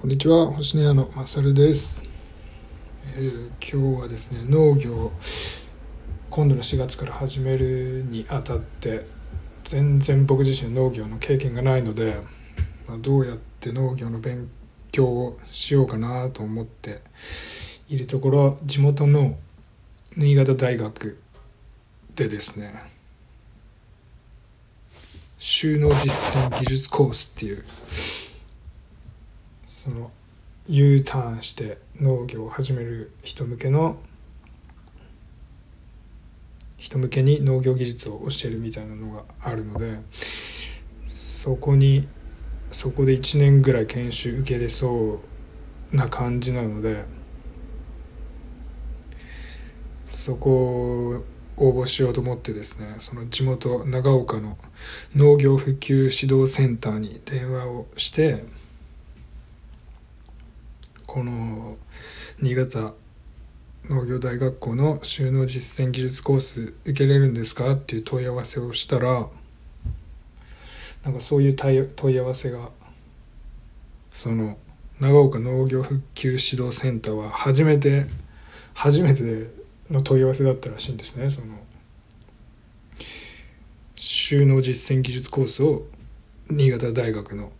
こんにちは星野屋のまさるです、えー今日はですね農業今度の4月から始めるにあたって全然僕自身農業の経験がないので、まあ、どうやって農業の勉強をしようかなと思っているところ地元の新潟大学でですね収納実践技術コースっていうその U ターンして農業を始める人向けの人向けに農業技術を教えるみたいなのがあるのでそこにそこで1年ぐらい研修受けれそうな感じなのでそこを応募しようと思ってですねその地元長岡の農業普及指導センターに電話をしてこの新潟農業大学校の収納実践技術コース受けれるんですか？っていう問い合わせをしたらなんかそういう問い合わせがその長岡農業復旧指導センターは初めて初めての問い合わせだったらしいんですね。その収納実践技術コースを新潟大学の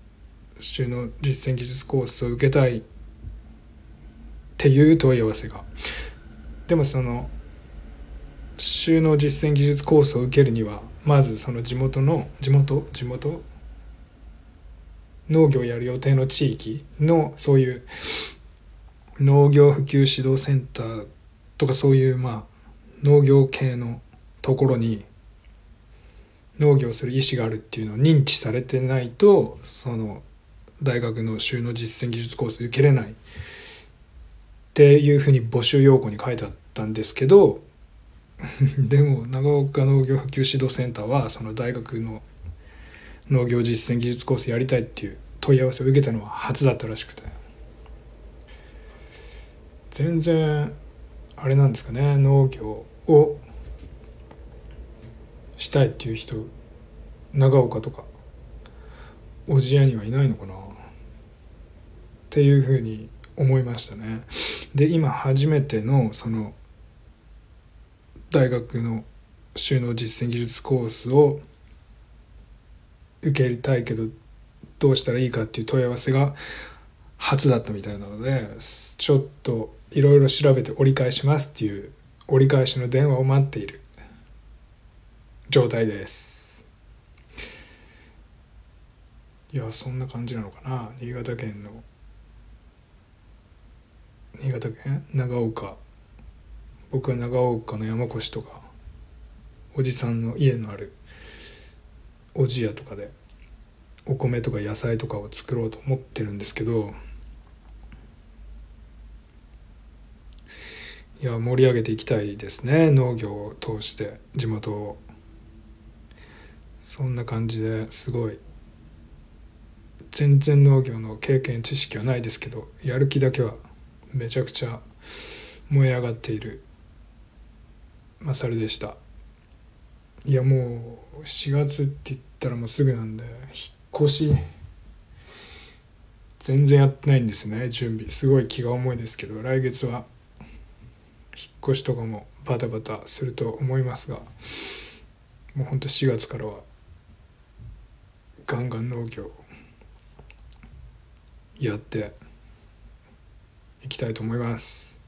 収納実践技術コースを受けたいっていう問い合わせが。でもその収納実践技術コースを受けるにはまずその地元の地元地元農業やる予定の地域のそういう農業普及指導センターとかそういうまあ農業系のところに農業する意思があるっていうのを認知されてないとその大学の収納実践技術コース受けれない。っていうふうに募集要項に書いてあったんですけど でも長岡農業普及指導センターはその大学の農業実践技術コースやりたいっていう問い合わせを受けたのは初だったらしくて。全然あれなんですかね。農業をしたいっていう人長岡とか小千谷にはいないのかな。っていうふうに思いましたね。で今初めてのその大学の収納実践技術コースを受け入れたいけどどうしたらいいかっていう問い合わせが初だったみたいなのでちょっといろいろ調べて折り返しますっていう折り返しの電話を待っている状態です。いやそんな感じなのかな。新潟県の新潟県？長岡。僕は長岡の山古志とかおじさんの家のあるおじやとかでお米とか野菜とかを作ろうと思ってるんですけどいや盛り上げていきたいですね農業を通して地元を。そんな感じですごい全然農業の経験知識はないですけどやる気だけはめちゃくちゃ燃え上がっている。マサルでした。いやもう4月って言ったらもうすぐなんで引っ越し全然やってないんですね準備。すごい気が重いですけど来月は引っ越しとかもバタバタすると思いますがもうほんと4月からはガンガン農業やっていきたいと思います。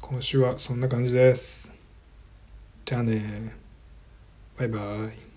今週はそんな感じです。じゃあね。バイバイ。